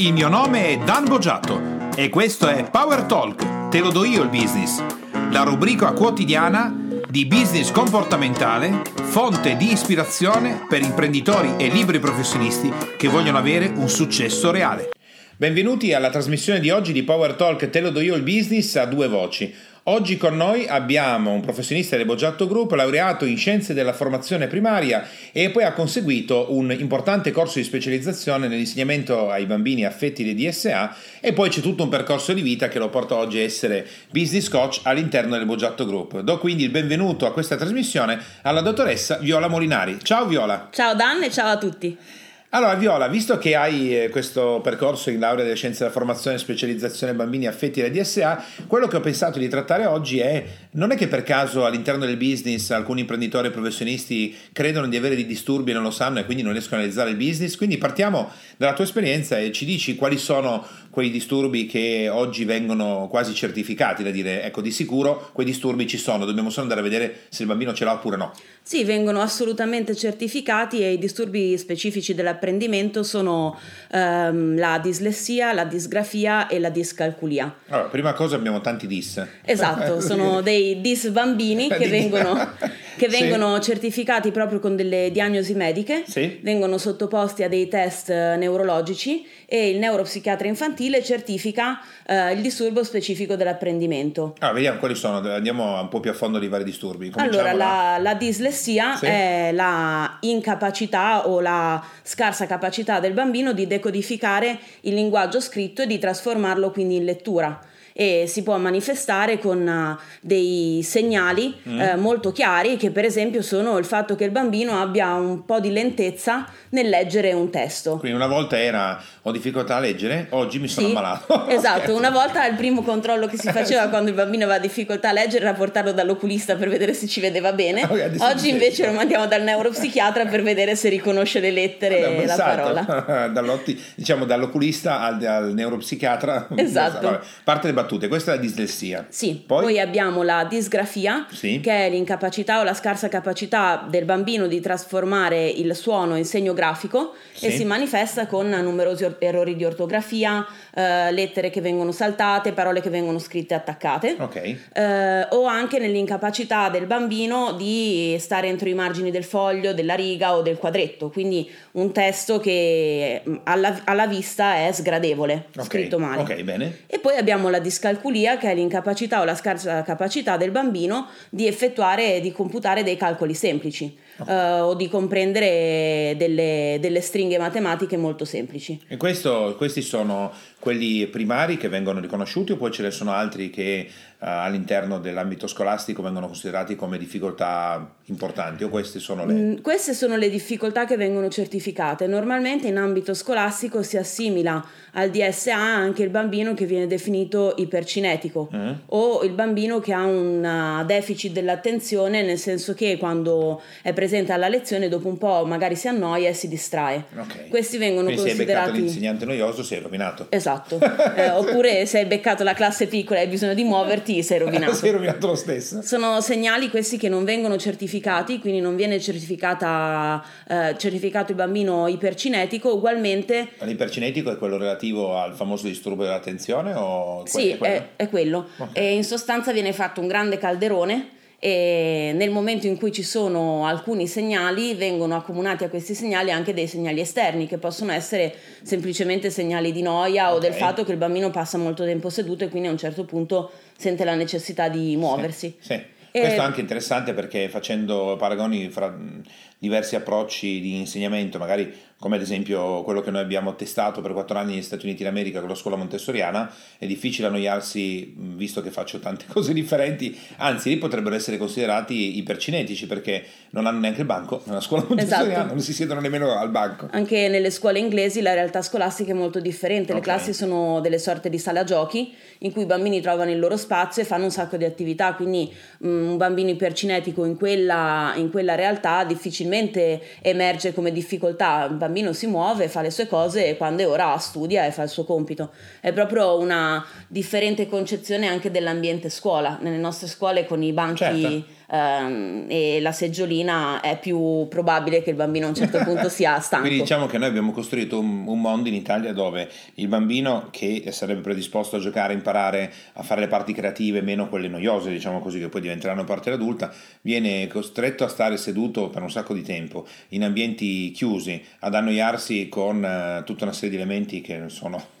Il mio nome è Dan Boggiato e questo è Power Talk, te lo do io il business, la rubrica quotidiana di business comportamentale, fonte di ispirazione per imprenditori e liberi professionisti che vogliono avere un successo reale. Benvenuti alla trasmissione di oggi di Power Talk, te lo do io il business a due voci. Oggi con noi abbiamo un professionista del Boggiatto Group, laureato in scienze della formazione primaria e poi ha conseguito un importante corso di specializzazione nell'insegnamento ai bambini affetti di DSA e poi c'è tutto un percorso di vita che lo porta oggi a essere business coach all'interno del Boggiatto Group. Do quindi il benvenuto a questa trasmissione alla dottoressa Viola Molinari. Ciao Viola! Ciao Dan e ciao a tutti! Allora, Viola, visto che hai eh, questo percorso in laurea delle scienze della formazione e specializzazione bambini affetti da DSA, quello che ho pensato di trattare oggi è non è che per caso all'interno del business alcuni imprenditori e professionisti credono di avere dei disturbi e non lo sanno e quindi non riescono a realizzare il business. Quindi partiamo dalla tua esperienza e ci dici quali sono quei disturbi che oggi vengono quasi certificati, da dire ecco di sicuro quei disturbi ci sono, dobbiamo solo andare a vedere se il bambino ce l'ha oppure no. Sì, vengono assolutamente certificati e i disturbi specifici dell'apprendimento sono ehm, la dislessia, la disgrafia e la discalculia. Allora, prima cosa abbiamo tanti dis. Esatto, sono dei dis bambini che vengono, che vengono sì. certificati proprio con delle diagnosi mediche, sì. vengono sottoposti a dei test neurologici e il neuropsichiatra infantile certifica eh, il disturbo specifico dell'apprendimento. Ah, vediamo quali sono, andiamo un po' più a fondo di vari disturbi. Allora, la, la dislessia sì. è la incapacità o la scarsa capacità del bambino di decodificare il linguaggio scritto e di trasformarlo quindi in lettura e si può manifestare con uh, dei segnali mm. eh, molto chiari che per esempio sono il fatto che il bambino abbia un po' di lentezza nel leggere un testo. Quindi una volta era ho difficoltà a leggere, oggi mi sono sì, ammalato. esatto, una volta il primo controllo che si faceva quando il bambino aveva difficoltà a leggere era portarlo dall'oculista per vedere se ci vedeva bene. Okay, oggi invece lo mandiamo dal neuropsichiatra per vedere se riconosce le lettere e la parola. diciamo dall'oculista al, al neuropsichiatra. Esatto. Vabbè, parte le battute, questa è la dislessia. Sì, poi, poi abbiamo la disgrafia, sì. che è l'incapacità o la scarsa capacità del bambino di trasformare il suono in segno grafico sì. e si manifesta con numerosi errori di ortografia, eh, lettere che vengono saltate, parole che vengono scritte attaccate, okay. eh, o anche nell'incapacità del bambino di stare entro i margini del foglio, della riga o del quadretto, quindi un testo che mm, alla, alla vista è sgradevole, okay. scritto male. Okay, e poi abbiamo la discalculia che è l'incapacità o la scarsa capacità del bambino di effettuare e di computare dei calcoli semplici uh, o di comprendere delle, delle, stringhe matematiche molto semplici. E questo, questi sono quelli primari che vengono riconosciuti o poi ce ne sono altri che uh, all'interno dell'ambito scolastico vengono considerati come difficoltà importanti o queste sono le... Mm, queste sono le difficoltà che vengono certificate. Normalmente in ambito scolastico si assimila al DSA anche il bambino che viene definito ipercinetico mm. o il bambino che ha un uh, deficit dell'attenzione nel senso che quando è presente alla lezione dopo un po' magari si annoia e si distrae. Okay. Questi vengono Quindi considerati... se hai beccato l'insegnante noioso sei rovinato. Esatto. eh, oppure se hai beccato la classe piccola e hai bisogno di muoverti sei rovinato. sei rovinato lo stesso. Sono segnali questi che non vengono certificati, quindi non viene certificata, eh, certificato il bambino ipercinetico, ugualmente... L'ipercinetico è quello relativo al famoso disturbo dell'attenzione? O sì, è, è quello. Okay. E in sostanza viene fatto un grande calderone e nel momento in cui ci sono alcuni segnali vengono accomunati a questi segnali anche dei segnali esterni che possono essere semplicemente segnali di noia okay. o del fatto che il bambino passa molto tempo seduto e quindi a un certo punto sente la necessità di muoversi. Sì, sì. Questo è anche interessante perché facendo paragoni fra diversi approcci di insegnamento, magari come ad esempio quello che noi abbiamo testato per quattro anni negli Stati Uniti d'America con la scuola montessoriana, è difficile annoiarsi visto che faccio tante cose differenti, anzi lì potrebbero essere considerati ipercinetici perché non hanno neanche il banco nella scuola montessoriana, esatto. non si siedono nemmeno al banco. Anche nelle scuole inglesi la realtà scolastica è molto differente, le okay. classi sono delle sorte di sala giochi in cui i bambini trovano il loro spazio e fanno un sacco di attività, quindi un bambino ipercinetico in quella, in quella realtà difficilmente emerge come difficoltà bambino si muove, fa le sue cose e quando è ora studia e fa il suo compito. È proprio una differente concezione anche dell'ambiente scuola. Nelle nostre scuole con i banchi certo. Ehm, e la seggiolina è più probabile che il bambino a un certo punto sia stanco. Quindi diciamo che noi abbiamo costruito un, un, mondo in Italia dove il bambino che sarebbe predisposto a giocare, imparare a fare le parti creative, meno quelle noiose, diciamo così, che poi diventeranno parte adulta, viene costretto a stare seduto per un sacco di tempo in ambienti chiusi, ad annoiarsi con uh, tutta una serie di elementi che sono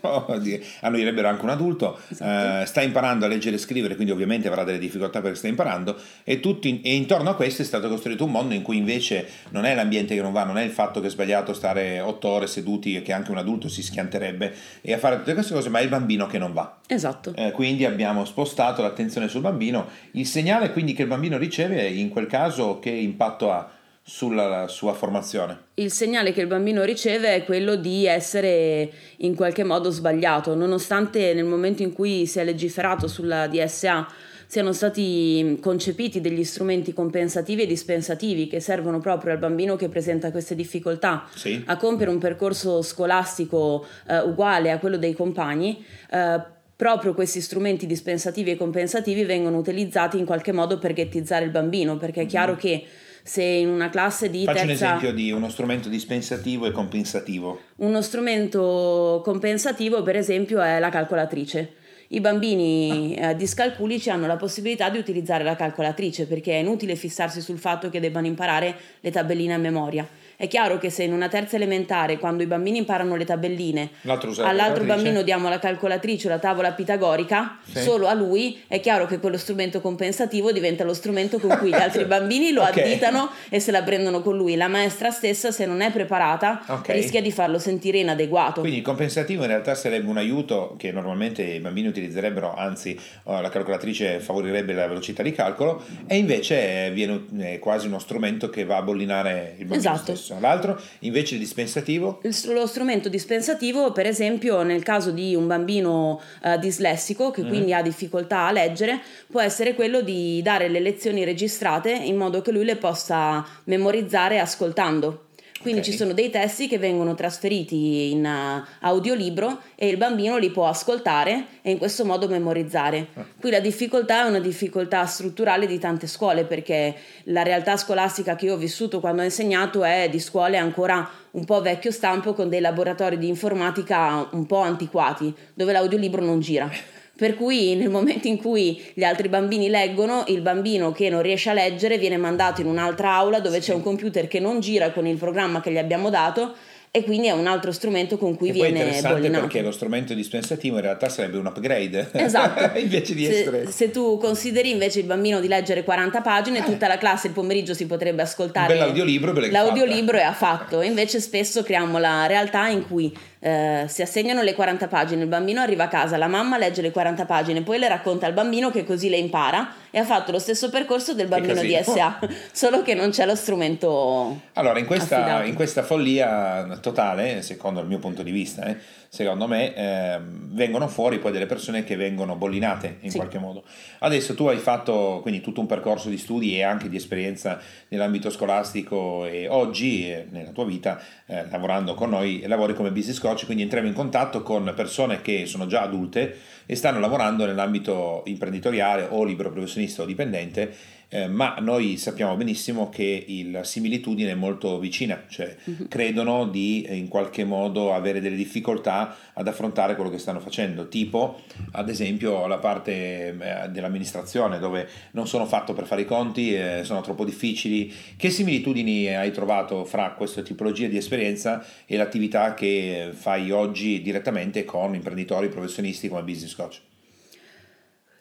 annoierebbero anche un adulto, esatto. uh, sta imparando a leggere e scrivere, quindi ovviamente avrà delle difficoltà perché sta imparando e, tutti, e intorno a questo è stato costruito un mondo in cui invece non è l'ambiente che non va, non è il fatto che è sbagliato stare otto ore seduti e che anche un adulto si schianterebbe e a fare tutte queste cose, ma è il bambino che non va. Esatto. Eh, quindi abbiamo spostato l'attenzione sul bambino. Il segnale quindi che il bambino riceve in quel caso che impatto ha? sulla sua formazione. Il segnale che il bambino riceve è quello di essere in qualche modo sbagliato, nonostante nel momento in cui si è legiferato sulla DSA siano stati concepiti degli strumenti compensativi e dispensativi che servono proprio al bambino che presenta queste difficoltà sì. a compiere un percorso scolastico eh, uguale a quello dei compagni. Eh, proprio questi strumenti dispensativi e compensativi vengono utilizzati in qualche modo per ghettizzare il bambino, perché è chiaro mm. che se in una classe di Faccio terza... un esempio di uno strumento dispensativo e compensativo. Uno strumento compensativo, per esempio, è la calcolatrice. I bambini eh, discalculici hanno la possibilità di utilizzare la calcolatrice perché è inutile fissarsi sul fatto che debbano imparare le tabelline a memoria è chiaro che se in una terza elementare, quando i bambini imparano le tabelline, all'altro bambino diamo la calcolatrice o la tavola pitagorica, sì. solo a lui è chiaro che quello strumento compensativo diventa lo strumento con cui gli altri bambini lo okay. additano e se la prendono con lui. La maestra stessa, se non è preparata, okay. rischia di farlo sentire inadeguato. Quindi il compensativo in realtà sarebbe un aiuto che normalmente i bambini utilizzerebbero, anzi oh, la calcolatrice favorirebbe la velocità di calcolo e invece viene quasi uno strumento che va a bollinare il bambino esatto. stesso stesso. L'altro invece il dispensativo? lo strumento dispensativo, per esempio, nel caso di un bambino uh, dislessico che mm. quindi ha difficoltà a leggere, può essere quello di dare le lezioni registrate in modo che lui le possa memorizzare ascoltando. Quindi okay. ci sono dei testi che vengono trasferiti in uh, audiolibro e il bambino li può ascoltare e in questo modo memorizzare. Ah. Qui la difficoltà è una difficoltà strutturale di tante scuole perché la realtà scolastica che io ho vissuto quando ho insegnato è di scuole ancora un po' vecchio stampo con dei laboratori di informatica un po' antiquati dove l'audiolibro non gira. Per cui nel momento in cui gli altri bambini leggono, il bambino che non riesce a leggere viene mandato in un'altra aula dove sì. c'è un computer che non gira con il programma che gli abbiamo dato e quindi è un altro strumento con cui e viene poi è interessante bollinato. perché lo strumento dispensativo in realtà sarebbe un upgrade esatto invece di se, essere se tu consideri invece il bambino di leggere 40 pagine eh. tutta la classe il pomeriggio si potrebbe ascoltare l'audiolibro l'audiolibro è affatto invece spesso creiamo la realtà in cui eh, si assegnano le 40 pagine, il bambino arriva a casa, la mamma legge le 40 pagine, poi le racconta al bambino che così le impara e ha fatto lo stesso percorso del bambino di SA, solo che non c'è lo strumento. Allora, in questa, in questa follia totale, secondo il mio punto di vista, eh, secondo me, eh, vengono fuori poi delle persone che vengono bollinate in sì. qualche modo. Adesso tu hai fatto quindi tutto un percorso di studi e anche di esperienza nell'ambito scolastico e oggi eh, nella tua vita eh, lavorando con noi lavori come business coach, quindi entriamo in contatto con persone che sono già adulte e stanno lavorando nell'ambito imprenditoriale o libero professionista o dipendente eh, ma noi sappiamo benissimo che la similitudine è molto vicina, cioè uh-huh. credono di in qualche modo avere delle difficoltà ad affrontare quello che stanno facendo, tipo ad esempio la parte eh, dell'amministrazione dove non sono fatto per fare i conti, eh, sono troppo difficili. Che similitudini hai trovato fra questa tipologia di esperienza e l'attività che fai oggi direttamente con imprenditori professionisti come business coach?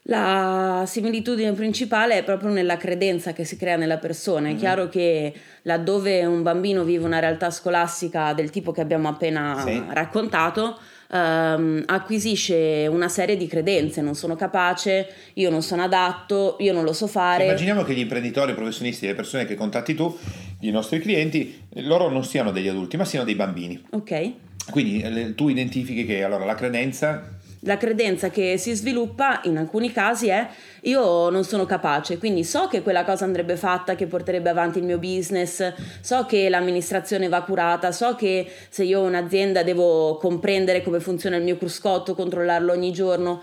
La similitudine principale è proprio nella credenza che si crea nella persona. È mm-hmm. chiaro che laddove un bambino vive una realtà scolastica del tipo che abbiamo appena sì. raccontato, ehm, acquisisce una serie di credenze. Non sono capace, io non sono adatto, io non lo so fare. Immaginiamo che gli imprenditori, i professionisti, le persone che contatti tu, i nostri clienti, loro non siano degli adulti, ma siano dei bambini. Ok. Quindi tu identifichi che allora la credenza la credenza che si sviluppa in alcuni casi è io non sono capace, quindi so che quella cosa andrebbe fatta, che porterebbe avanti il mio business, so che l'amministrazione va curata, so che se io ho un'azienda devo comprendere come funziona il mio cruscotto, controllarlo ogni giorno,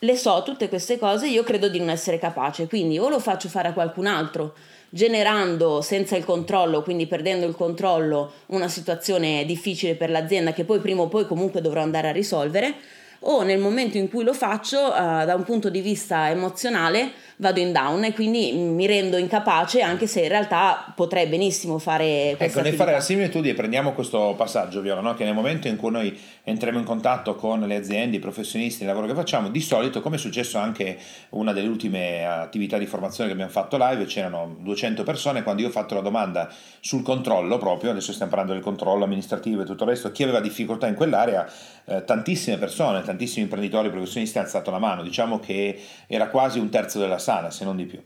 le so tutte queste cose, io credo di non essere capace, quindi o lo faccio fare a qualcun altro, generando senza il controllo, quindi perdendo il controllo, una situazione difficile per l'azienda che poi prima o poi comunque dovrò andare a risolvere, o nel momento in cui lo faccio, uh, da un punto di vista emozionale, vado in down e quindi mi rendo incapace anche se in realtà potrei benissimo fare questa Ecco, nel fare la similitudine prendiamo questo passaggio, Viola, no? che nel momento in cui noi entriamo in contatto con le aziende, i professionisti, il lavoro che facciamo, di solito, come è successo anche una delle ultime attività di formazione che abbiamo fatto live, c'erano 200 persone, quando io ho fatto la domanda sul controllo proprio, adesso stiamo parlando del controllo amministrativo e tutto il resto, chi aveva difficoltà in quell'area, eh, tantissime persone, tantissimi imprenditori, professionisti hanno alzato la mano, diciamo che era quasi un terzo della sana, se non di più.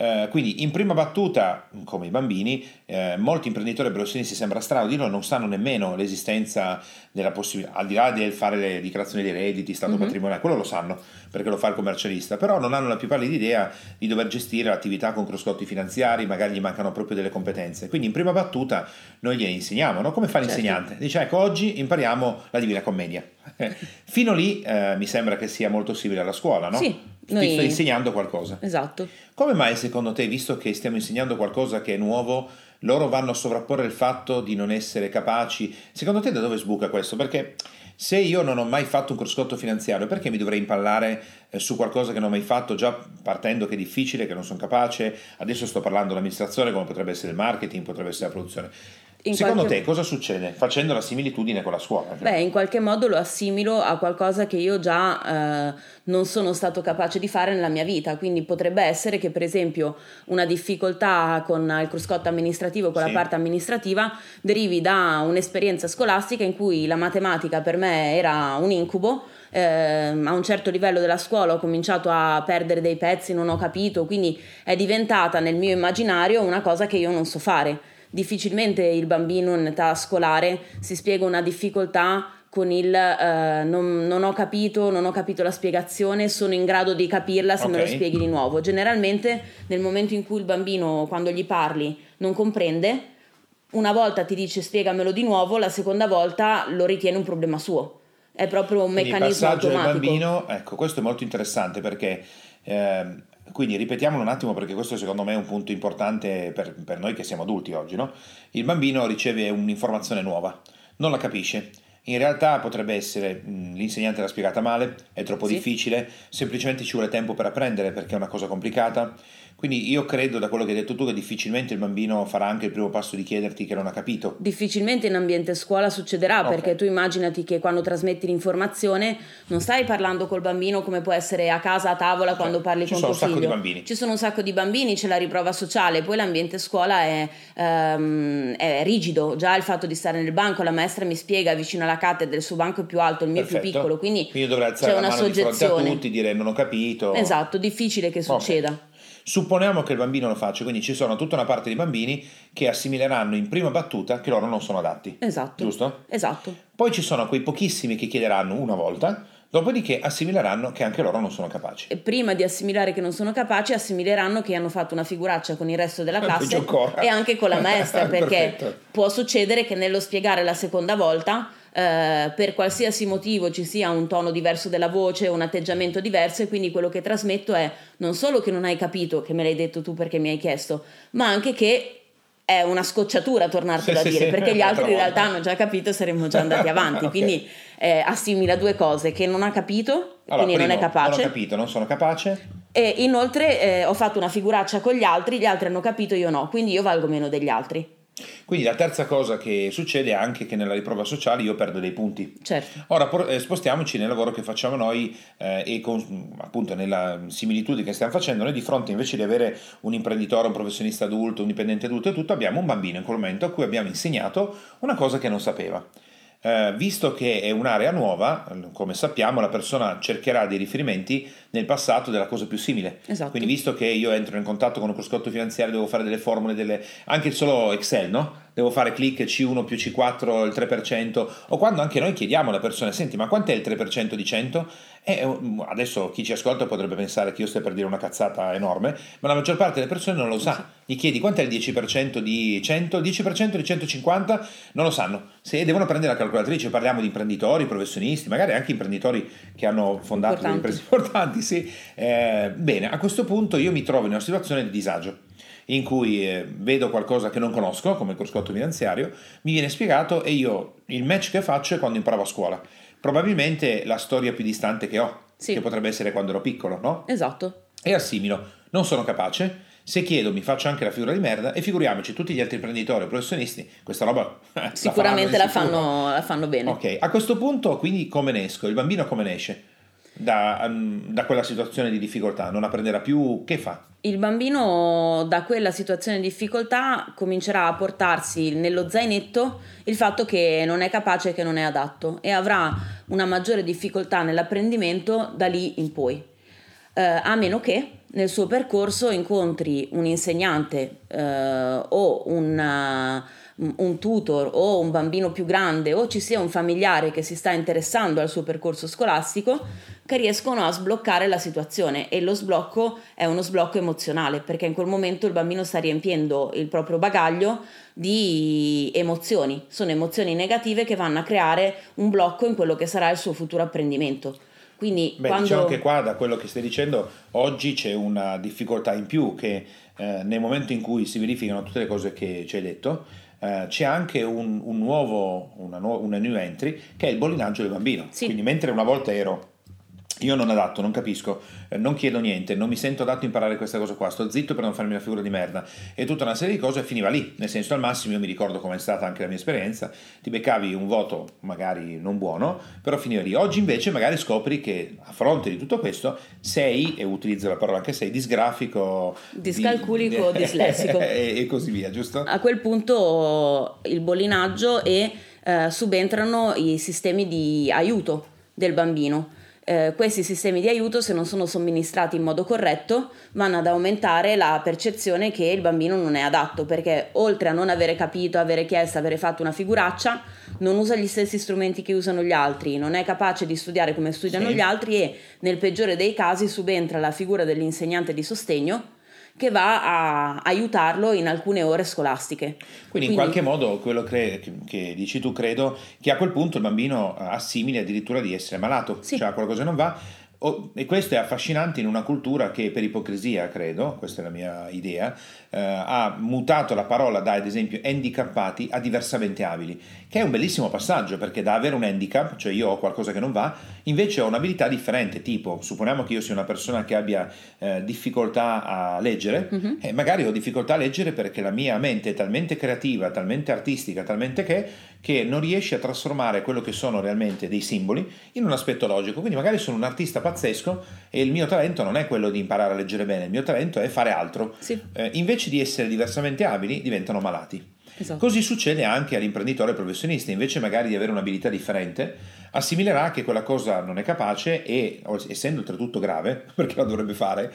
Eh, quindi in prima battuta, come i bambini, eh, molti imprenditori professionisti sembra strano dirlo, non sanno nemmeno l'esistenza della possibilità, al di là del fare le dichiarazioni dei redditi, stato mm-hmm. patrimoniale, quello lo sanno perché lo fa il commercialista, però non hanno la più pallida idea di dover gestire l'attività con cruscotti finanziari, magari gli mancano proprio delle competenze. Quindi in prima battuta noi gliene insegniamo, no? come fa certo. l'insegnante? Dice ecco oggi impariamo la Divina Commedia. Fino lì eh, mi sembra che sia molto simile alla scuola, no? Sì noi... Ti sto insegnando qualcosa. Esatto. Come mai secondo te, visto che stiamo insegnando qualcosa che è nuovo, loro vanno a sovrapporre il fatto di non essere capaci? Secondo te da dove sbuca questo? Perché se io non ho mai fatto un cruscotto finanziario, perché mi dovrei impallare eh, su qualcosa che non ho mai fatto, già partendo che è difficile, che non sono capace? Adesso sto parlando dell'amministrazione, come potrebbe essere il marketing, potrebbe essere la produzione. In Secondo qualche... te cosa succede facendo la similitudine con la scuola? Beh, in qualche modo lo assimilo a qualcosa che io già eh, non sono stato capace di fare nella mia vita, quindi potrebbe essere che per esempio una difficoltà con il cruscotto amministrativo, con sì. la parte amministrativa, derivi da un'esperienza scolastica in cui la matematica per me era un incubo. Eh, a un certo livello della scuola ho cominciato a perdere dei pezzi, non ho capito, quindi è diventata nel mio immaginario una cosa che io non so fare difficilmente il bambino in età scolare si spiega una difficoltà con il uh, non, non, ho capito, non ho capito la spiegazione, sono in grado di capirla se okay. me lo spieghi di nuovo. Generalmente nel momento in cui il bambino, quando gli parli, non comprende, una volta ti dice spiegamelo di nuovo, la seconda volta lo ritiene un problema suo. È proprio un Quindi meccanismo il automatico. del bambino, ecco, questo è molto interessante perché eh, quindi ripetiamolo un attimo perché questo secondo me è un punto importante per, per noi che siamo adulti oggi. No? Il bambino riceve un'informazione nuova, non la capisce. In realtà potrebbe essere l'insegnante l'ha spiegata male, è troppo sì. difficile, semplicemente ci vuole tempo per apprendere perché è una cosa complicata quindi io credo, da quello che hai detto tu, che difficilmente il bambino farà anche il primo passo di chiederti che non ha capito. Difficilmente in ambiente scuola succederà, okay. perché tu immaginati che quando trasmetti l'informazione non stai parlando col bambino come può essere a casa, a tavola, quando parli Ci con tuo figlio. Ci sono un sacco di bambini. Ci sono un sacco di bambini, c'è la riprova sociale, poi l'ambiente scuola è, um, è rigido. Già il fatto di stare nel banco, la maestra mi spiega vicino alla cattedra, il suo banco è più alto, il mio Perfetto. è più piccolo, quindi, quindi dovrei alzare c'è la una mano soggezione. di a tutti, dire non ho capito. Esatto, difficile che succeda. Okay. Supponiamo che il bambino lo faccia, quindi ci sono tutta una parte di bambini che assimileranno in prima battuta che loro non sono adatti. Esatto. Giusto? Esatto. Poi ci sono quei pochissimi che chiederanno una volta, dopodiché assimileranno che anche loro non sono capaci. E prima di assimilare che non sono capaci, assimileranno che hanno fatto una figuraccia con il resto della classe e anche con la maestra, perché può succedere che nello spiegare la seconda volta eh, per qualsiasi motivo ci sia un tono diverso della voce, un atteggiamento diverso e quindi quello che trasmetto è non solo che non hai capito, che me l'hai detto tu perché mi hai chiesto, ma anche che è una scocciatura tornartelo sì, a dire sì, perché gli altri in realtà hanno già capito e saremmo già andati avanti. Okay. quindi eh, assimila due cose che non ha capito allora, quindi non è capace non ho capito non sono capace. E inoltre eh, ho fatto una figuraccia con gli altri gli altri hanno capito io no quindi io valgo meno degli altri quindi la terza cosa che succede è anche che nella riprova sociale io perdo dei punti. Certo. Ora eh, spostiamoci nel lavoro che facciamo noi eh, e con, appunto nella similitudine che stiamo facendo, noi di fronte invece di avere un imprenditore, un professionista adulto, un dipendente adulto e tutto, abbiamo un bambino in quel momento a cui abbiamo insegnato una cosa che non sapeva. Eh, visto che è un'area nuova, come sappiamo, la persona cercherà dei riferimenti nel passato della cosa più simile. Esatto. Quindi, visto che io entro in contatto con un cruscotto finanziario, devo fare delle formule, delle... anche solo Excel, no? devo fare click C1 più C4 il 3%, o quando anche noi chiediamo alle persone, senti ma quant'è il 3% di 100? E mm, adesso chi ci ascolta potrebbe pensare che io stia per dire una cazzata enorme, ma la maggior parte delle persone non lo sa. Gli chiedi quant'è il 10% di 100, il 10% di 150, non lo sanno. Se devono prendere la calcolatrice, parliamo di imprenditori, professionisti, magari anche imprenditori che hanno fondato delle imprese importanti, sì. Eh, bene, a questo punto io mi trovo in una situazione di disagio in cui eh, vedo qualcosa che non conosco, come il cruscotto finanziario, mi viene spiegato e io il match che faccio è quando imparavo a scuola probabilmente la storia più distante che ho, sì. che potrebbe essere quando ero piccolo, no? Esatto. E assimilo, non sono capace, se chiedo mi faccio anche la figura di merda e figuriamoci tutti gli altri imprenditori o professionisti, questa roba sicuramente la, la, fanno, la, fanno, bene. Ok, a questo punto quindi come ne esco? Il bambino come ne esce? Da, um, da quella situazione di difficoltà, non apprenderà più, che fa? il bambino da quella situazione di difficoltà comincerà a portarsi nello zainetto il fatto che non è capace che non è adatto e avrà una maggiore difficoltà nell'apprendimento da lì in poi, eh, a meno che nel suo percorso incontri un insegnante eh, o una un tutor o un bambino più grande o ci sia un familiare che si sta interessando al suo percorso scolastico che riescono a sbloccare la situazione e lo sblocco è uno sblocco emozionale perché in quel momento il bambino sta riempiendo il proprio bagaglio di emozioni, sono emozioni negative che vanno a creare un blocco in quello che sarà il suo futuro apprendimento. Quindi Beh, quando... diciamo che qua da quello che stai dicendo oggi c'è una difficoltà in più che eh, nel momento in cui si verificano tutte le cose che ci hai detto eh, c'è anche un, un nuovo, una, nu- una, new entry che è il bollinaggio del bambino. Sì. Quindi mentre una volta ero io non adatto, non capisco, eh, non chiedo niente, non mi sento adatto a imparare questa cosa qua, sto zitto per non farmi una figura di merda e tutta una serie di cose finiva lì, nel senso al massimo io mi ricordo com'è stata anche la mia esperienza, ti beccavi un voto magari non buono, però finiva lì. Oggi invece magari scopri che a fronte di tutto questo sei, e utilizzo la parola anche sei, disgrafico, discalculico, di... dislessico e, e, così via, giusto? A quel punto il bollinaggio e eh, subentrano i sistemi di aiuto del bambino eh, questi sistemi di aiuto, se non sono somministrati in modo corretto, vanno ad aumentare la percezione che il bambino non è adatto, perché oltre a non avere capito, avere chiesto, avere fatto una figuraccia, non usa gli stessi strumenti che usano gli altri, non è capace di studiare come studiano sì. gli altri e nel peggiore dei casi subentra la figura dell'insegnante di sostegno che va a aiutarlo in alcune ore scolastiche. Quindi, Quindi in qualche modo quello che, che, dici tu credo che a quel punto il bambino assimili addirittura di essere malato, sì. cioè qualcosa non va, Oh, e questo è affascinante in una cultura che per ipocrisia, credo, questa è la mia idea, eh, ha mutato la parola da ad esempio handicappati a diversamente abili, che è un bellissimo passaggio perché da avere un handicap, cioè io ho qualcosa che non va, invece ho un'abilità differente, tipo supponiamo che io sia una persona che abbia eh, difficoltà a leggere, mm-hmm. e magari ho difficoltà a leggere perché la mia mente è talmente creativa, talmente artistica, talmente che che non riesce a trasformare quello che sono realmente dei simboli in un aspetto logico. Quindi magari sono un artista pazzesco e il mio talento non è quello di imparare a leggere bene, il mio talento è fare altro. Sì. Eh, invece di essere diversamente abili, diventano malati. Esatto. Così succede anche all'imprenditore professionista, invece magari di avere un'abilità differente, assimilerà che quella cosa non è capace e, essendo oltretutto grave, perché la dovrebbe fare,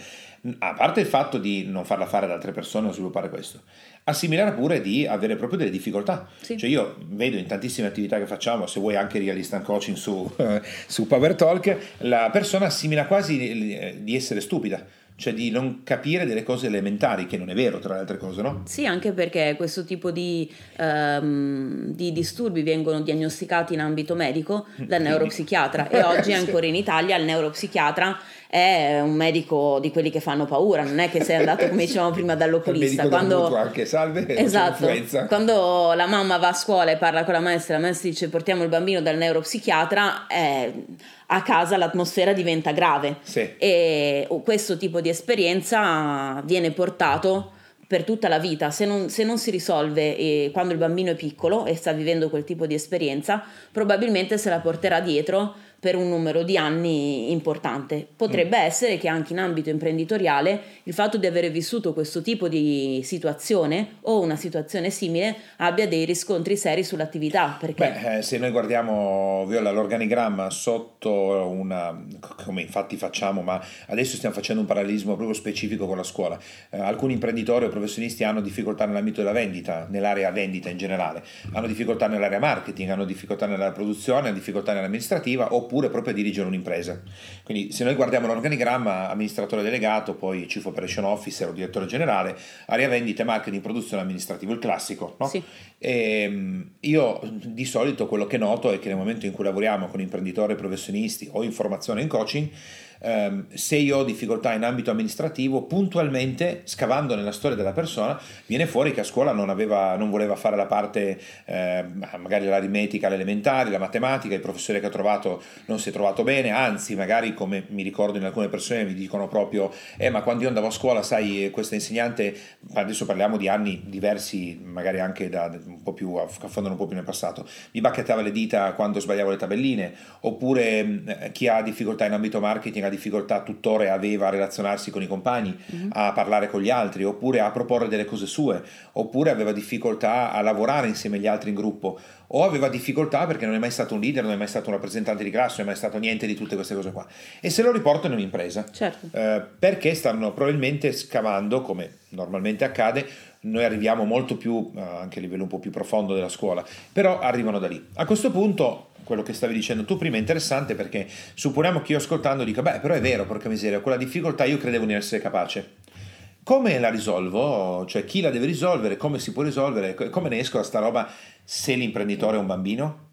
a parte il fatto di non farla fare ad altre persone o sviluppare questo, assimilerà pure di avere proprio delle difficoltà. Sì. Cioè io vedo in tantissime attività che facciamo, se vuoi anche Real Instant Coaching su, su Power Talk, la persona assimila quasi di essere stupida cioè di non capire delle cose elementari, che non è vero tra le altre cose, no? Sì, anche perché questo tipo di, um, di disturbi vengono diagnosticati in ambito medico dal neuropsichiatra. E oggi ancora in Italia il neuropsichiatra è un medico di quelli che fanno paura, non è che sei andato come dicevamo prima dall'oculista. Quando... anche salve, esatto, quando la mamma va a scuola e parla con la maestra, la maestra dice portiamo il bambino dal neuropsichiatra, eh, a casa l'atmosfera diventa grave sì. e questo tipo di esperienza viene portato per tutta la vita, se non, se non si risolve eh, quando il bambino è piccolo e sta vivendo quel tipo di esperienza, probabilmente se la porterà dietro per un numero di anni importante. Potrebbe mm. essere che anche in ambito imprenditoriale il fatto di aver vissuto questo tipo di situazione o una situazione simile abbia dei riscontri seri sull'attività. Perché... Beh, eh, se noi guardiamo Viola, l'organigramma sotto una, come infatti facciamo, ma adesso stiamo facendo un parallelismo proprio specifico con la scuola. Eh, alcuni imprenditori o professionisti hanno difficoltà nell'ambito della vendita, nell'area vendita in generale, hanno difficoltà nell'area marketing, hanno difficoltà nella produzione, hanno difficoltà nell'amministrativa oppure oppure proprio a dirigere un'impresa. Quindi se noi guardiamo l'organigramma, amministratore delegato, poi Chief Operation Officer o direttore generale, area vendite, marketing, produzione, amministrativo, il classico. No? Sì. E, ehm, io di solito quello che noto è che nel momento in cui lavoriamo con imprenditori professionisti o in formazione in coaching, ehm, se io ho difficoltà in ambito amministrativo, puntualmente, scavando nella storia della persona, viene fuori che a scuola non, aveva, non voleva fare la parte, eh, magari l'aritmetica all'elementare, la matematica, il professore che ha trovato non si è trovato bene, anzi magari come mi ricordo in alcune persone mi dicono proprio, eh ma quando io andavo a scuola, sai, questa insegnante, adesso parliamo di anni diversi, magari anche da un po' più, affondano un po' più nel passato, mi bacchettava le dita quando sbagliavo le tabelline, oppure eh, chi ha difficoltà in ambito marketing difficoltà tuttora aveva a relazionarsi con i compagni, mm-hmm. a parlare con gli altri, oppure a proporre delle cose sue, oppure aveva difficoltà a lavorare insieme agli altri in gruppo, o aveva difficoltà perché non è mai stato un leader, non è mai stato un rappresentante di classe, non è mai stato niente di tutte queste cose qua. E se lo riportano in un'impresa. Certo. Eh, perché stanno probabilmente scavando, come normalmente accade, noi arriviamo molto più, eh, anche a livello un po' più profondo della scuola, però arrivano da lì. A questo punto quello che stavi dicendo tu prima è interessante perché supponiamo che io ascoltando dica beh però è vero porca miseria quella difficoltà io credevo di essere capace come la risolvo? Cioè chi la deve risolvere? Come si può risolvere? Come ne esco da sta roba se l'imprenditore è un bambino?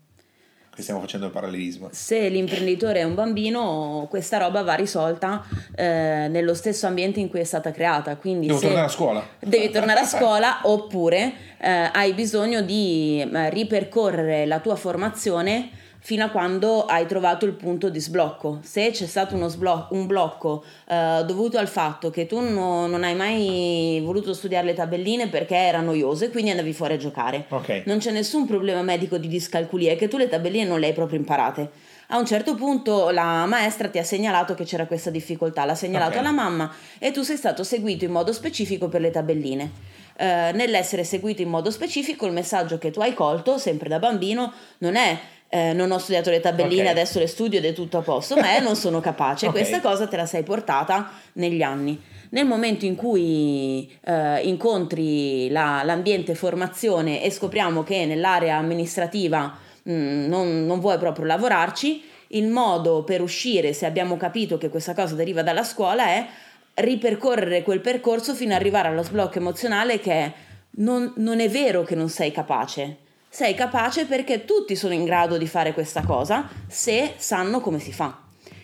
Che stiamo facendo il parallelismo. Se l'imprenditore è un bambino, questa roba va risolta eh, nello stesso ambiente in cui è stata creata. Quindi Devo tornare a scuola. Devi tornare a scuola oppure eh, hai bisogno di eh, ripercorrere la tua formazione fino a quando hai trovato il punto di sblocco. Se c'è stato sblo- un blocco eh, dovuto al fatto che tu no, non hai mai voluto studiare le tabelline perché era noioso e quindi andavi fuori a giocare, okay. non c'è nessun problema medico di discalculia, è che tu le tabelline non le hai proprio imparate. A un certo punto la maestra ti ha segnalato che c'era questa difficoltà, l'ha segnalato okay. alla mamma e tu sei stato seguito in modo specifico per le tabelline. Uh, nell'essere seguito in modo specifico, il messaggio che tu hai colto, sempre da bambino, non è eh, non ho studiato le tabelline, okay. adesso le studio ed è tutto a posto, ma non sono capace. okay. Questa cosa te la sei portata negli anni. Nel momento in cui eh, incontri la, l'ambiente formazione e scopriamo che nell'area amministrativa mh, mm, non, non vuoi proprio lavorarci, il modo per uscire, se abbiamo capito che questa cosa deriva dalla scuola, è ripercorrere quel percorso fino ad arrivare allo sblocco emozionale che è non, non è vero che non sei capace sei capace perché tutti sono in grado di fare questa cosa se sanno come si fa.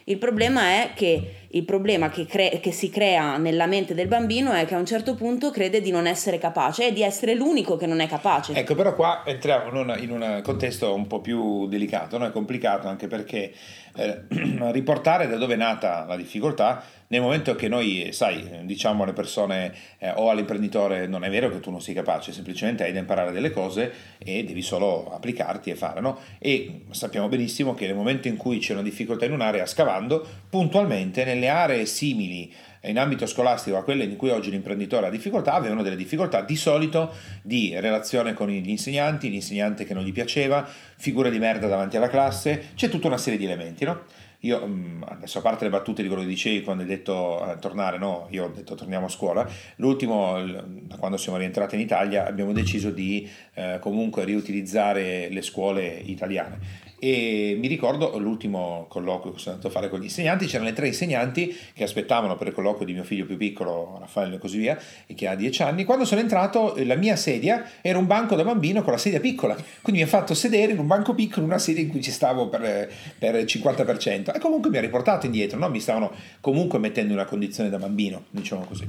Il problema è che il problema che, cre- che, si crea nella mente del bambino è che a un certo punto crede di non essere capace e di essere l'unico che non è capace. Ecco, però qua entriamo in, una, in un contesto un po' più delicato, no? è complicato anche perché eh, riportare da dove è nata la difficoltà nel momento che noi, sai, diciamo alle persone eh, o all'imprenditore non è vero che tu non sei capace, semplicemente hai da imparare delle cose e devi solo applicarti e fare, no? E sappiamo benissimo che nel momento in cui c'è una difficoltà in un'area, scavando, puntualmente nelle aree simili in ambito scolastico a quelle in cui oggi l'imprenditore ha difficoltà, avevano delle difficoltà di solito di relazione con gli insegnanti, l'insegnante che non gli piaceva, figure di merda davanti alla classe, c'è tutta una serie di elementi, no? Io mm, adesso a parte le battute di quello che dicevi quando hai detto eh, tornare, no, io ho detto torniamo a scuola, l'ultimo, da quando siamo rientrati in Italia, abbiamo deciso di eh, comunque riutilizzare le scuole italiane e mi ricordo l'ultimo colloquio che sono andato a fare con gli insegnanti, c'erano le tre insegnanti che aspettavano per il colloquio di mio figlio più piccolo, Raffaele e così via, e che ha dieci anni, quando sono entrato la mia sedia era un banco da bambino con la sedia piccola, quindi mi ha fatto sedere in un banco piccolo, in una sedia in cui ci stavo per, per il 50% e comunque mi ha riportato indietro, no? mi stavano comunque mettendo in una condizione da bambino, diciamo così.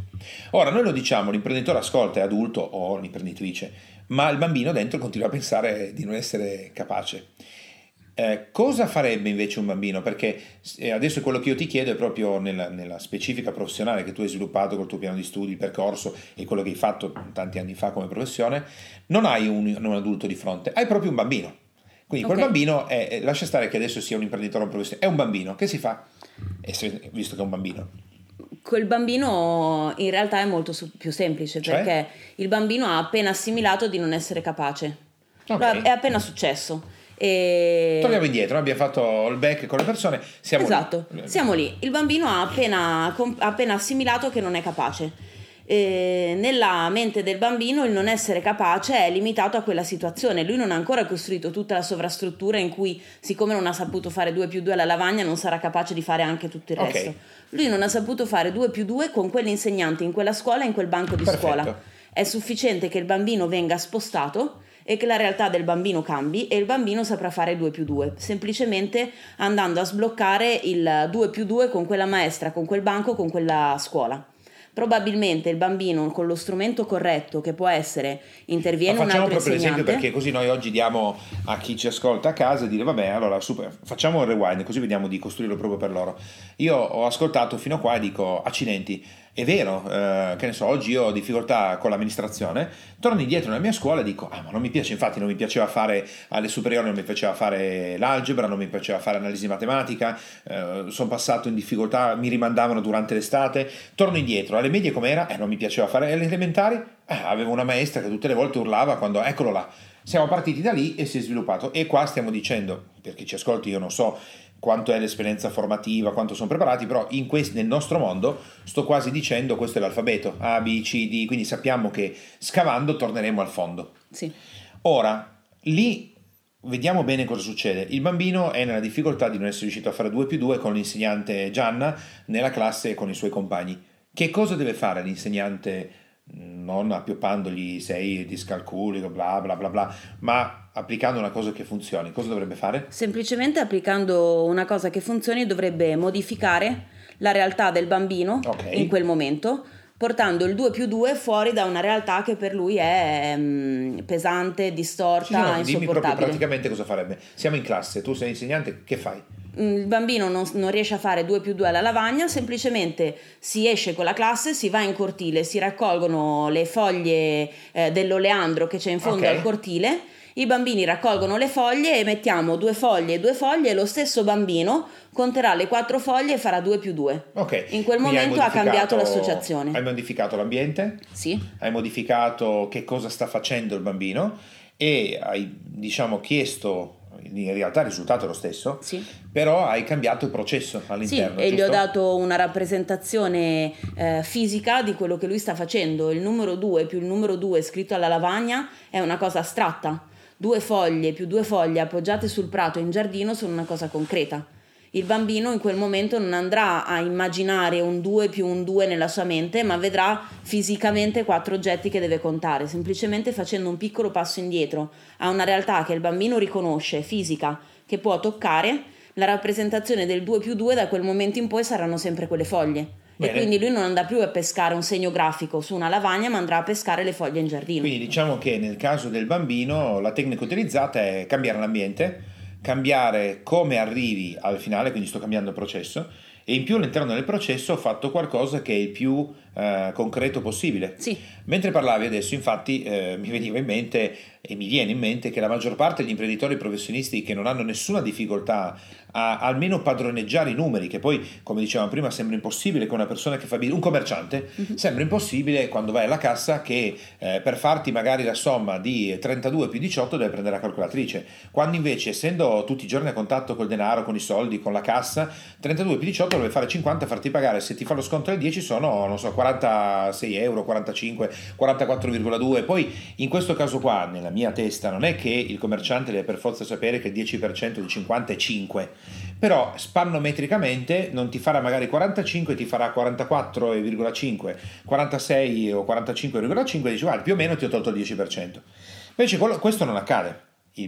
Ora noi lo diciamo, l'imprenditore ascolta, è adulto o l'imprenditrice, ma il bambino dentro continua a pensare di non essere capace. Eh, cosa farebbe invece un bambino? Perché eh, adesso quello che io ti chiedo è proprio nella, nella, specifica professionale che tu hai sviluppato col tuo piano di studi, il percorso e quello che hai fatto tanti anni fa come professione, non hai un, un adulto di fronte, hai proprio un bambino Quindi quel Ok. bambino, è, lascia stare che adesso sia un imprenditore o un professionista, è un bambino, che si fa? Se- visto che è un bambino. Col bambino in realtà è molto più semplice Cioè? perché il bambino ha appena assimilato di non essere capace. Ok. Lo- È appena successo. E... Torniamo indietro, abbiamo fatto il back con le persone, siamo lì. Esatto, siamo lì. Il bambino ha appena, appena assimilato che non è capace. E nella mente del bambino il non essere capace è limitato a quella situazione. Lui non ha ancora costruito tutta la sovrastruttura in cui, siccome non ha saputo fare 2 più 2 alla lavagna, non sarà capace di fare anche tutto il Ok. resto. Lui non ha saputo fare 2 più 2 con quell'insegnante in quella scuola, in quel banco di Perfetto. scuola. È sufficiente che il bambino venga spostato e che la realtà del bambino cambi e il bambino saprà fare 2 più 2, semplicemente andando a sbloccare il 2 più 2 con quella maestra, con quel banco, con quella scuola. Probabilmente il bambino con lo strumento corretto, che può essere interviene Ma un facciamo altro proprio l'esempio perché così noi oggi diamo a chi ci ascolta a casa e dire vabbè allora super, facciamo il rewind così vediamo di costruirlo proprio per loro. Io ho ascoltato fino a qua e dico accidenti, è vero, eh, che ne so, oggi io ho difficoltà con l'amministrazione, torno indietro nella mia scuola e dico ah ma non mi piace, infatti non mi piaceva fare alle superiori, non mi piaceva fare l'algebra, non mi piaceva fare analisi matematica, eh, sono passato in difficoltà, mi rimandavano durante l'estate, torno indietro, alle medie com'era? Eh non mi piaceva fare alle elementari, eh, avevo una maestra che tutte le volte urlava quando eccolo là. Siamo partiti da lì e si è sviluppato e qua stiamo dicendo, per chi ci ascolti io non so quanto è l'esperienza formativa, quanto sono preparati, però in quest- nel nostro mondo sto quasi dicendo questo è l'alfabeto, A, B, C, D, quindi sappiamo che scavando torneremo al fondo. Sì. Ora, lì vediamo bene cosa succede. Il bambino è nella difficoltà di non essere riuscito a fare 2 più 2 con l'insegnante Gianna nella classe e con i suoi compagni. Che cosa deve fare l'insegnante? Non appioppandogli sei discalculi, bla bla bla bla, ma applicando una cosa che funzioni. Cosa dovrebbe fare? Semplicemente applicando una cosa che funzioni dovrebbe modificare la realtà del bambino Ok. in quel momento, portando il 2 più 2 fuori da una realtà che per lui è mm, pesante, Sì, distorta, no, dimmi proprio insopportabile. praticamente cosa farebbe. Siamo in classe, tu sei insegnante, che fai? Mm, il bambino non, non riesce a fare 2 più 2 alla lavagna, semplicemente si esce con la classe, si va in cortile, si raccolgono le foglie eh, dell'oleandro che c'è in fondo Ok. al cortile, i bambini raccolgono le foglie e mettiamo due foglie e due foglie e lo stesso bambino conterà le quattro foglie e farà 2 più 2. Ok. In quel quindi momento ha cambiato l'associazione. Hai modificato l'ambiente? Sì, hai modificato che cosa sta facendo il bambino e hai diciamo chiesto in realtà il risultato è lo stesso sì. però hai cambiato il processo Sì, all'interno e gli ho dato una rappresentazione eh, fisica di quello che lui sta facendo. Il numero 2 più il numero 2 scritto alla lavagna è una cosa astratta. Due foglie più due foglie appoggiate sul prato in giardino sono una cosa concreta. Il bambino in quel momento non andrà a immaginare un 2 più un 2 nella sua mente, ma vedrà fisicamente quattro oggetti che deve contare, semplicemente facendo un piccolo passo indietro a una realtà che il bambino riconosce, fisica, che può toccare. La rappresentazione del 2 più 2 da quel momento in poi saranno sempre quelle foglie. Bene. E quindi lui non andrà più a pescare un segno grafico su una lavagna, ma andrà a pescare le foglie in giardino. quindi diciamo che nel caso del bambino la tecnica utilizzata è cambiare l'ambiente cambiare come arrivi al finale quindi sto cambiando il processo e in più all'interno del processo ho fatto qualcosa che è il più eh, concreto possibile. Sì, Mentre parlavi adesso, infatti, eh, mi veniva in mente e mi viene in mente che la maggior parte degli imprenditori professionisti che non hanno nessuna difficoltà a almeno padroneggiare i numeri, che poi, come dicevamo prima, sembra impossibile che una persona che fa business, un commerciante, sembra impossibile quando vai alla cassa che eh, per farti magari la somma di 32 più 18 deve prendere la calcolatrice, quando invece, essendo tutti i giorni a contatto col denaro, con i soldi, con la cassa, 32 più 18 deve fare 50 farti pagare, se ti fa lo sconto del 10 sono, non so, 46 euro, 45, 44,2. Poi in questo caso qua, nella mia testa, non è che il commerciante deve per forza sapere che il 10% di 50 è 5, però spannometricamente non ti farà magari 45, ti farà 44,5, 46 o 45,5 e dici guarda più o meno ti ho tolto il 10%. Invece questo non accade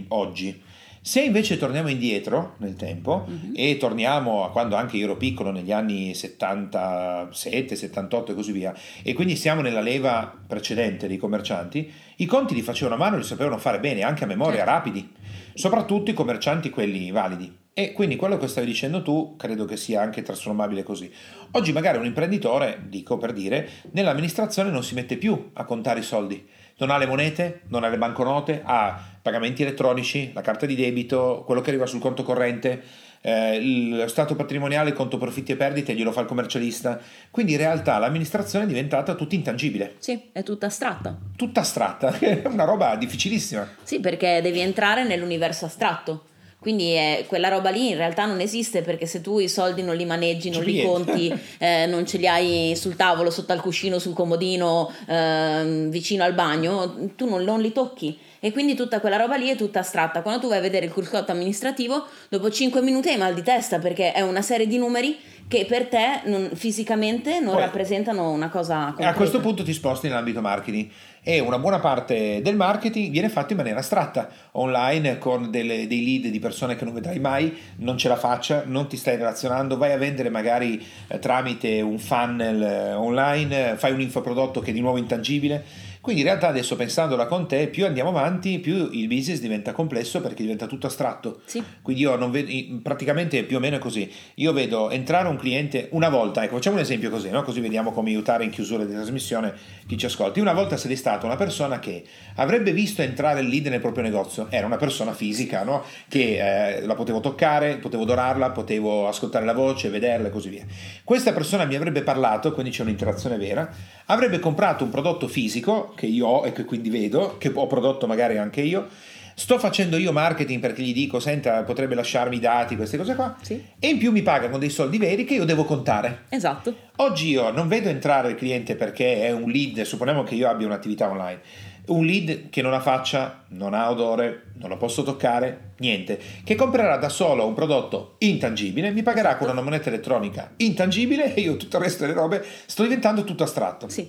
oggi. Se invece torniamo indietro nel tempo e torniamo a quando anche io ero piccolo, negli anni 77, 78 e così via, e quindi siamo nella leva precedente dei commercianti, i conti li facevano a mano e li sapevano fare bene, anche a memoria, Certo. rapidi, soprattutto i commercianti quelli validi. E quindi quello che stavi dicendo tu credo che sia anche trasformabile così. Oggi magari un imprenditore, dico per dire, nell'amministrazione non si mette più a contare i soldi. Non ha le monete, non ha le banconote, ha pagamenti elettronici, la carta di debito, quello che arriva sul conto corrente, eh, lo stato patrimoniale, il conto profitti e perdite glielo fa il commercialista. Quindi in realtà l'amministrazione è diventata tutta intangibile. Sì, è tutta astratta. Tutta astratta, è una roba difficilissima. Sì, perché devi entrare nell'universo astratto. Quindi eh, quella roba lì in realtà non esiste perché se tu i soldi non li maneggi, non li conti, eh, non ce li hai sul tavolo, sotto al cuscino, sul comodino, eh, vicino al bagno, tu non, non li tocchi e quindi tutta quella roba lì è tutta astratta. Quando tu vai a vedere il cruscotto amministrativo, dopo 5 minuti hai mal di testa perché è una serie di numeri che per te non, fisicamente non Poi, rappresentano una cosa concreta. A questo punto ti sposti nell'ambito marketing e una buona parte del marketing viene fatto in maniera astratta, online con delle, dei lead di persone che non vedrai mai, non ce la faccia, non ti stai relazionando, vai a vendere magari eh, tramite un funnel eh, online, fai un infoprodotto che è di nuovo intangibile quindi in realtà adesso pensandola con te, più andiamo avanti, più il business diventa complesso perché diventa tutto astratto. Sì. Quindi io non vedo, praticamente più o meno è così. Io vedo entrare un cliente una volta, ecco, facciamo un esempio così, no? così vediamo come aiutare in chiusura di trasmissione chi ci ascolti. Una volta sei stata una persona che avrebbe visto entrare il lead nel proprio negozio, era una persona fisica, no? che eh, la potevo toccare, potevo odorarla, potevo ascoltare la voce, vederla e così via. Questa persona mi avrebbe parlato, quindi c'è un'interazione vera, avrebbe comprato un prodotto fisico che io ho e che quindi vedo, che ho prodotto magari anche io. Sto facendo io marketing perché gli dico, senta, potrebbe lasciarmi i dati, queste cose qua. Sì. E in più mi pagano dei soldi veri che io devo contare. Esatto. Oggi io non vedo entrare il cliente perché è un lead, supponiamo che io abbia un'attività online un lead che non ha faccia, non ha odore, non lo posso toccare, niente, che comprerà da solo un prodotto intangibile, mi pagherà con una moneta elettronica intangibile e io tutto il resto delle robe sto diventando tutto astratto. Sì.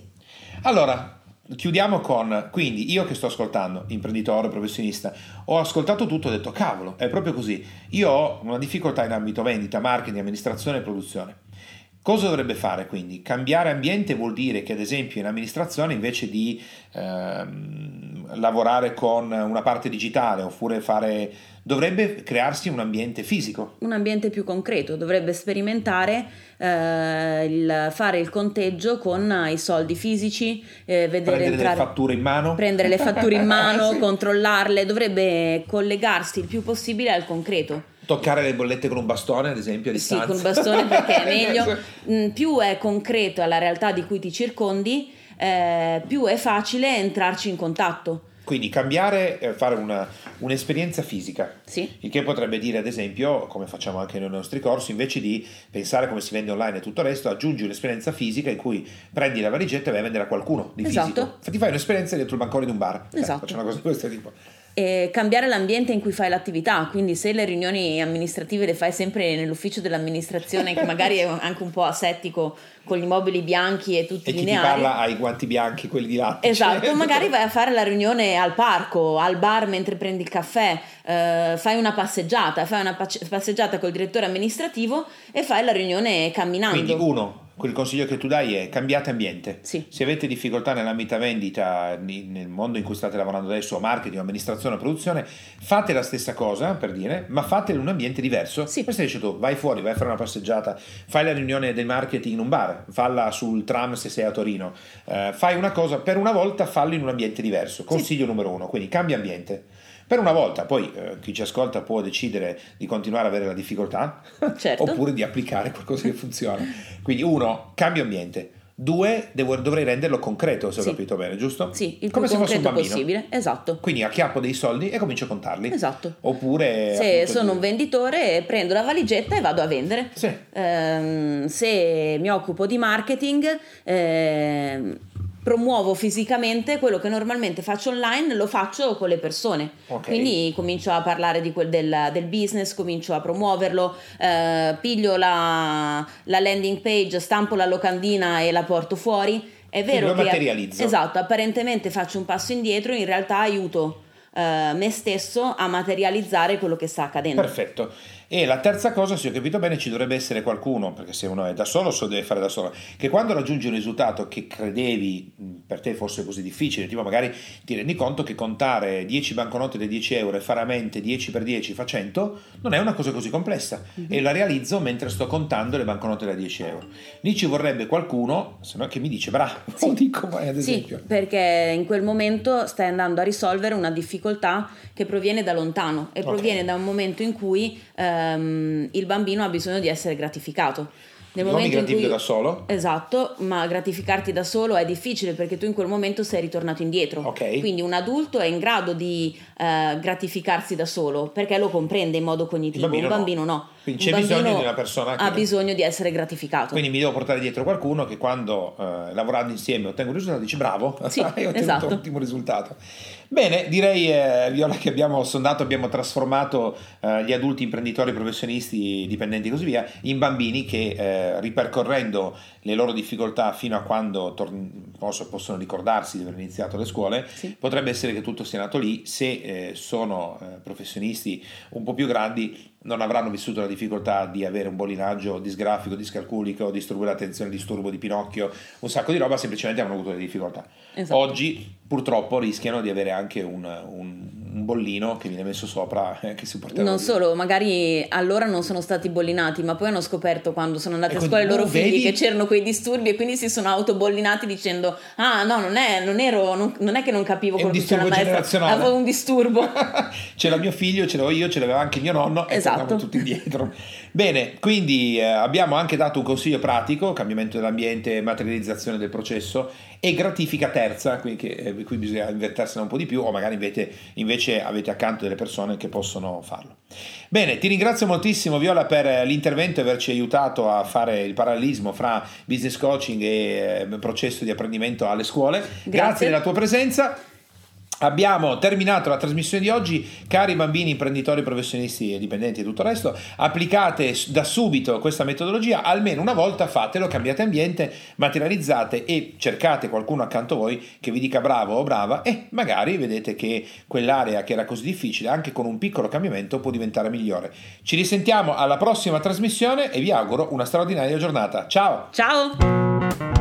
Allora, Chiudiamo con, quindi io che sto ascoltando, imprenditore, professionista, ho ascoltato tutto e ho detto cavolo, è proprio così. Io ho una difficoltà in ambito vendita, marketing, amministrazione e produzione. Cosa dovrebbe fare quindi? Cambiare ambiente vuol dire che ad esempio in amministrazione invece di ehm, lavorare con una parte digitale oppure fare dovrebbe crearsi un ambiente fisico. Un ambiente più concreto, dovrebbe sperimentare eh, il, fare il conteggio con i soldi fisici, eh, vedere prendere entrare, le fatture in mano, prendere le fatture in mano, sì. controllarle, dovrebbe collegarsi il più possibile al concreto toccare le bollette con un bastone, ad esempio, a distanza. Sì, con un bastone perché è meglio. Mm, più è concreto alla realtà di cui ti circondi, eh, più è facile entrarci in contatto. Quindi cambiare, eh, fare una, un'esperienza fisica, sì. il che potrebbe dire ad esempio, come facciamo anche nei nostri corsi, invece di pensare come si vende online e tutto il resto, aggiungi un'esperienza fisica in cui prendi la valigetta e vai a vendere a qualcuno di esatto. fisico. Ti fai un'esperienza dentro il bancone di un bar. Eh, esatto. Eh, faccio una cosa di questo tipo e cambiare l'ambiente in cui fai l'attività, quindi se le riunioni amministrative le fai sempre nell'ufficio dell'amministrazione che magari è anche un po' asettico con gli mobili bianchi e tutti e lineari. E chi parla ha i guanti bianchi, quelli di latte. Esatto, cioè. magari vai a fare la riunione al parco, al bar mentre prendi il caffè, eh, fai una passeggiata, fai una passeggiata col direttore amministrativo e fai la riunione camminando. Quindi uno, quel consiglio che tu dai è cambiate ambiente. Sì. Se avete difficoltà nell'ambito vendita, nel mondo in cui state lavorando adesso, marketing, amministrazione, produzione, fate la stessa cosa, per dire, ma fatelo in un ambiente diverso. Sì. Questo dice tu, vai fuori, vai a fare una passeggiata, fai la riunione del marketing in un bar, falla sul tram se sei a Torino, uh, fai una cosa, per una volta fallo in un ambiente diverso. Consiglio sì. numero uno, quindi cambia ambiente. Per una volta, poi eh, chi ci ascolta può decidere di continuare ad avere la difficoltà certo. oppure di applicare qualcosa che funziona. Quindi uno, cambio ambiente. Due, devo, dovrei renderlo concreto, se ho capito bene, giusto? Sì, il Come più se fosse un bambino. possibile, esatto. Quindi acchiappo dei soldi e comincio a contarli. Esatto. Oppure... Se sono di... un venditore, prendo la valigetta e vado a vendere. Sì. Ehm, se mi occupo di marketing... Ehm, promuovo fisicamente quello che normalmente faccio online, lo faccio con le persone. Okay. Quindi comincio a parlare quel, del, del, business, comincio a promuoverlo, eh, piglio la, la, landing page, stampo la locandina e la porto fuori. È vero lo che materializzo. esatto, apparentemente faccio un passo indietro, in realtà aiuto eh, me stesso a materializzare quello che sta accadendo. Perfetto. E la terza cosa, se ho capito bene, ci dovrebbe essere qualcuno, perché se uno è da solo, se lo deve fare da solo, che quando raggiungi un risultato che credevi per te fosse così difficile, tipo magari ti rendi conto che contare 10 banconote da 10 euro e fare a mente 10 per 10 fa 100 non è una cosa così complessa mm-hmm. e la realizzo mentre sto contando le banconote da 10 euro. Lì ci vorrebbe qualcuno, se no che mi dice bravo, sì. dico ad esempio. Sì, perché in quel momento stai andando a risolvere una difficoltà che proviene da lontano e okay. proviene da un momento in cui ehm, il bambino ha bisogno di essere gratificato. Nel non momento in cui, da solo? Esatto, ma gratificarti da solo è difficile perché tu in quel momento sei ritornato indietro. Okay. Quindi un adulto è in grado di uh, gratificarsi da solo perché lo comprende in modo cognitivo, bambino un bambino no. no. Quindi c'è bisogno di una persona che ha bisogno di essere gratificato. Quindi mi devo portare dietro qualcuno che quando uh, lavorando insieme ottengo un risultato dice bravo, sì, hai ottenuto esatto. un ottimo risultato. Bene, direi eh, Viola che abbiamo sondato, abbiamo trasformato eh, gli adulti imprenditori, professionisti, dipendenti e così via in bambini che eh, ripercorrendo le loro difficoltà fino a quando tor- possono ricordarsi di aver iniziato le scuole, sì. potrebbe essere che tutto sia nato lì, se eh, sono eh, professionisti un po' più grandi non avranno vissuto la difficoltà di avere un bollinaggio disgrafico, discalculico, disturbo dell'attenzione, disturbo di Pinocchio, un sacco di roba, semplicemente hanno avuto delle difficoltà. Esatto. Oggi purtroppo rischiano di avere anche un, un, un bollino che viene messo sopra eh, che si porterà Non solo, magari allora non sono stati bollinati, ma poi hanno scoperto quando sono andati e a scuola i loro figli vedi? che c'erano quei disturbi e quindi si sono autobollinati dicendo "Ah, no, non è, non ero, non, non è che non capivo quello che la maestra, avevo un disturbo". C'era mio figlio, ce l'avevo io, ce l'aveva anche mio nonno esatto. e tutti indietro. Bene, quindi eh, abbiamo anche dato un consiglio pratico, cambiamento dell'ambiente, materializzazione del processo e gratifica terza, qui, che, eh, qui bisogna inventarsene un po' di più o magari invece, invece avete accanto delle persone che possono farlo. Bene, ti ringrazio moltissimo Viola per l'intervento e averci aiutato a fare il parallelismo fra business coaching e eh, processo di apprendimento alle scuole. Grazie, Grazie della tua presenza. Abbiamo terminato la trasmissione di oggi, cari bambini, imprenditori, professionisti e dipendenti e tutto il resto, applicate da subito questa metodologia, almeno una volta fatelo, cambiate ambiente, materializzate e cercate qualcuno accanto a voi che vi dica bravo o brava e magari vedete che quell'area che era così difficile, anche con un piccolo cambiamento, può diventare migliore. Ci risentiamo alla prossima trasmissione e vi auguro una straordinaria giornata. Ciao! Ciao!